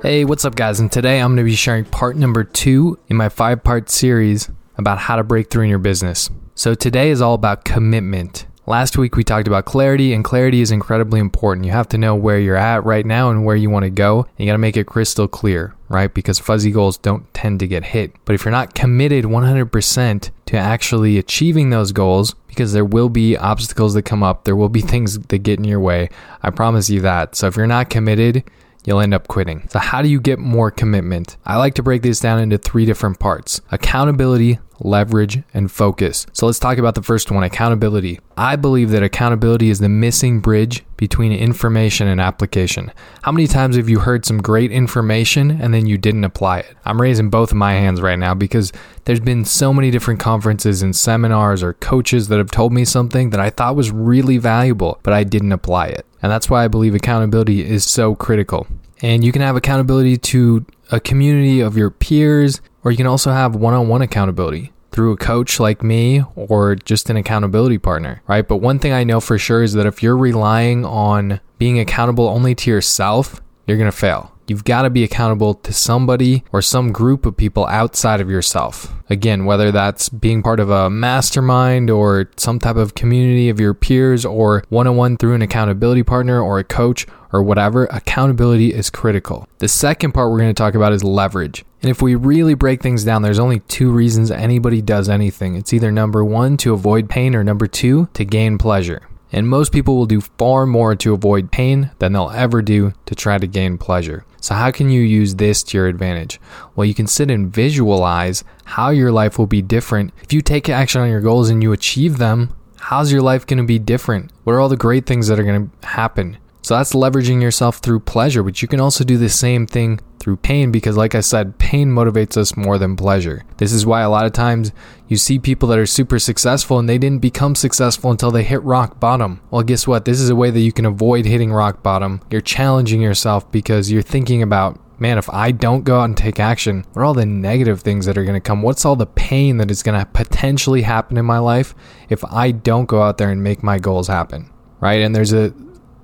Hey, what's up, guys? And today I'm going to be sharing part number two in my five part series about how to break through in your business. So, today is all about commitment. Last week we talked about clarity, and clarity is incredibly important. You have to know where you're at right now and where you want to go. And you got to make it crystal clear, right? Because fuzzy goals don't tend to get hit. But if you're not committed 100% to actually achieving those goals, because there will be obstacles that come up, there will be things that get in your way. I promise you that. So if you're not committed, you'll end up quitting. So, how do you get more commitment? I like to break this down into three different parts accountability, leverage, and focus. So, let's talk about the first one accountability. I believe that accountability is the missing bridge between information and application. How many times have you heard some great information and then you didn't apply it? I'm raising both of my hands right now because there's been so many different conferences and seminars or coaches that have told me something that I thought was really valuable, but I didn't apply it. And that's why I believe accountability is so critical. And you can have accountability to a community of your peers, or you can also have one on one accountability through a coach like me or just an accountability partner, right? But one thing I know for sure is that if you're relying on being accountable only to yourself, you're to fail. You've got to be accountable to somebody or some group of people outside of yourself. Again, whether that's being part of a mastermind or some type of community of your peers or one on one through an accountability partner or a coach or whatever, accountability is critical. The second part we're going to talk about is leverage. And if we really break things down, there's only two reasons anybody does anything. It's either number one, to avoid pain, or number two, to gain pleasure. And most people will do far more to avoid pain than they'll ever do to try to gain pleasure. So, how can you use this to your advantage? Well, you can sit and visualize how your life will be different. If you take action on your goals and you achieve them, how's your life going to be different? What are all the great things that are going to happen? So that's leveraging yourself through pleasure, but you can also do the same thing through pain because, like I said, pain motivates us more than pleasure. This is why a lot of times you see people that are super successful and they didn't become successful until they hit rock bottom. Well, guess what? This is a way that you can avoid hitting rock bottom. You're challenging yourself because you're thinking about man, if I don't go out and take action, what are all the negative things that are going to come? What's all the pain that is going to potentially happen in my life if I don't go out there and make my goals happen? Right. And there's a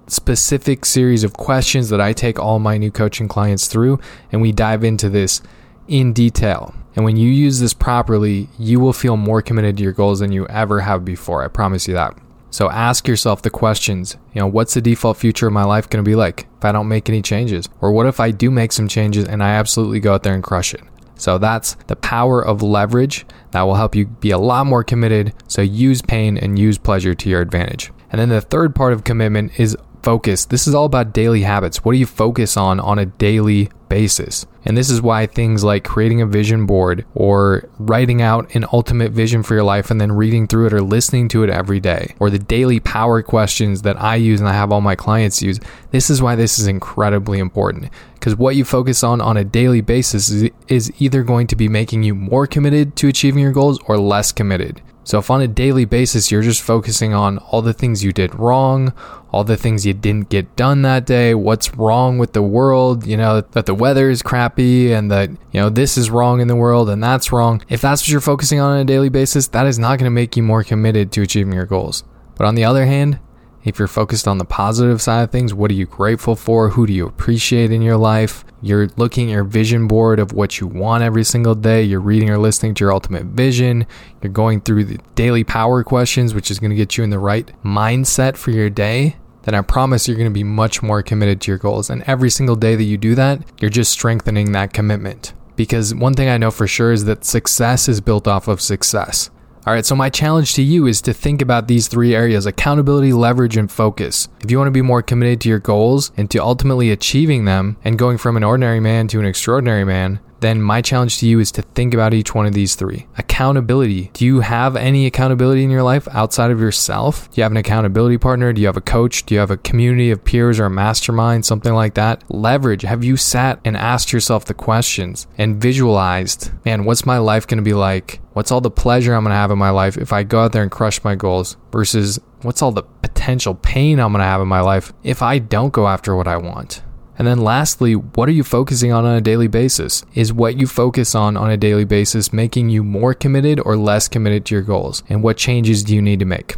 specific series of questions that I take all my new coaching clients through, and we dive into this in detail. And when you use this properly, you will feel more committed to your goals than you ever have before. I promise you that. So ask yourself the questions, you know, what's the default future of my life going to be like if I don't make any changes? Or what if I do make some changes and I absolutely go out there and crush it? So that's the power of leverage that will help you be a lot more committed. So use pain and use pleasure to your advantage. And then the third part of commitment is focus. This is all about daily habits. What do you focus on on a daily basis? And this is why things like creating a vision board or writing out an ultimate vision for your life and then reading through it or listening to it every day, or the daily power questions that I use and I have all my clients use. This is why this is incredibly important because what you focus on on a daily basis is, either going to be making you more committed to achieving your goals or less committed. So, if on a daily basis you're just focusing on all the things you did wrong, all the things you didn't get done that day, what's wrong with the world, you know, that the weather is crappy and that, you know, this is wrong in the world and that's wrong, if that's what you're focusing on on a daily basis, that is not going to make you more committed to achieving your goals. But on the other hand, if you're focused on the positive side of things, what are you grateful for? Who do you appreciate in your life? You're looking at your vision board of what you want every single day. You're reading or listening to your ultimate vision. You're going through the daily power questions, which is going to get you in the right mindset for your day. Then I promise you're going to be much more committed to your goals. And every single day that you do that, you're just strengthening that commitment. Because one thing I know for sure is that success is built off of success. All right, so my challenge to you is to think about these three areas accountability, leverage, and focus. If you want to be more committed to your goals and to ultimately achieving them and going from an ordinary man to an extraordinary man, then my challenge to you is to think about each one of these three. Accountability. Do you have any accountability in your life outside of yourself? Do you have an accountability partner? Do you have a coach? Do you have a community of peers or a mastermind, something like that? Leverage. Have you sat and asked yourself the questions and visualized, man, what's my life going to be like? What's all the pleasure I'm going to have in my life if I go out there and crush my goals versus what's all the potential pain I'm going to have in my life if I don't go after what I want? And then lastly, what are you focusing on on a daily basis? Is what you focus on on a daily basis making you more committed or less committed to your goals? And what changes do you need to make?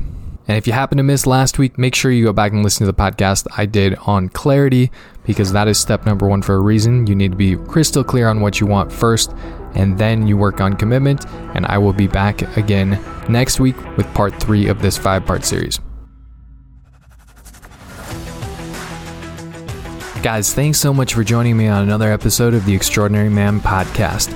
And if you happen to miss last week, make sure you go back and listen to the podcast I did on clarity because that is step number one for a reason. You need to be crystal clear on what you want first, and then you work on commitment. And I will be back again next week with part three of this five part series. Guys, thanks so much for joining me on another episode of the Extraordinary Man podcast.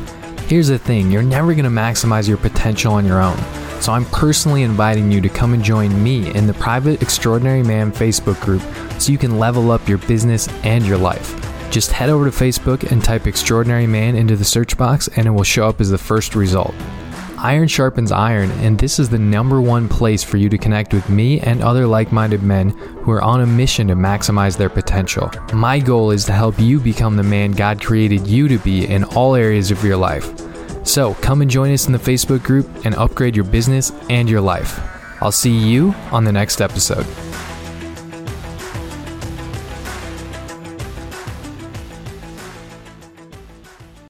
Here's the thing you're never going to maximize your potential on your own. So I'm personally inviting you to come and join me in the private Extraordinary Man Facebook group so you can level up your business and your life. Just head over to Facebook and type Extraordinary Man into the search box, and it will show up as the first result. Iron sharpens iron, and this is the number one place for you to connect with me and other like minded men who are on a mission to maximize their potential. My goal is to help you become the man God created you to be in all areas of your life. So come and join us in the Facebook group and upgrade your business and your life. I'll see you on the next episode.